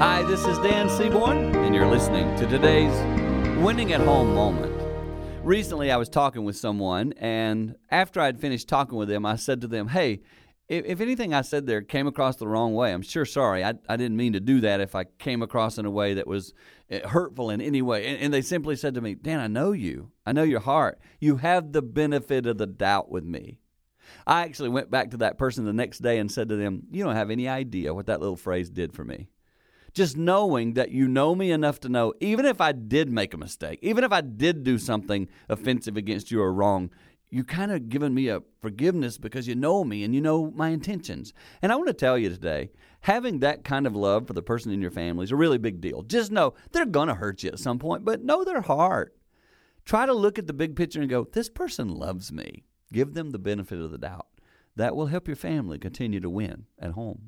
Hi, this is Dan Seaborn, and you're listening to today's Winning at Home moment. Recently, I was talking with someone, and after I'd finished talking with them, I said to them, Hey, if, if anything I said there came across the wrong way, I'm sure sorry. I, I didn't mean to do that if I came across in a way that was eh, hurtful in any way. And, and they simply said to me, Dan, I know you. I know your heart. You have the benefit of the doubt with me. I actually went back to that person the next day and said to them, You don't have any idea what that little phrase did for me. Just knowing that you know me enough to know, even if I did make a mistake, even if I did do something offensive against you or wrong, you kind of given me a forgiveness because you know me and you know my intentions. And I want to tell you today, having that kind of love for the person in your family is a really big deal. Just know they're going to hurt you at some point, but know their heart. Try to look at the big picture and go, this person loves me. Give them the benefit of the doubt. That will help your family continue to win at home.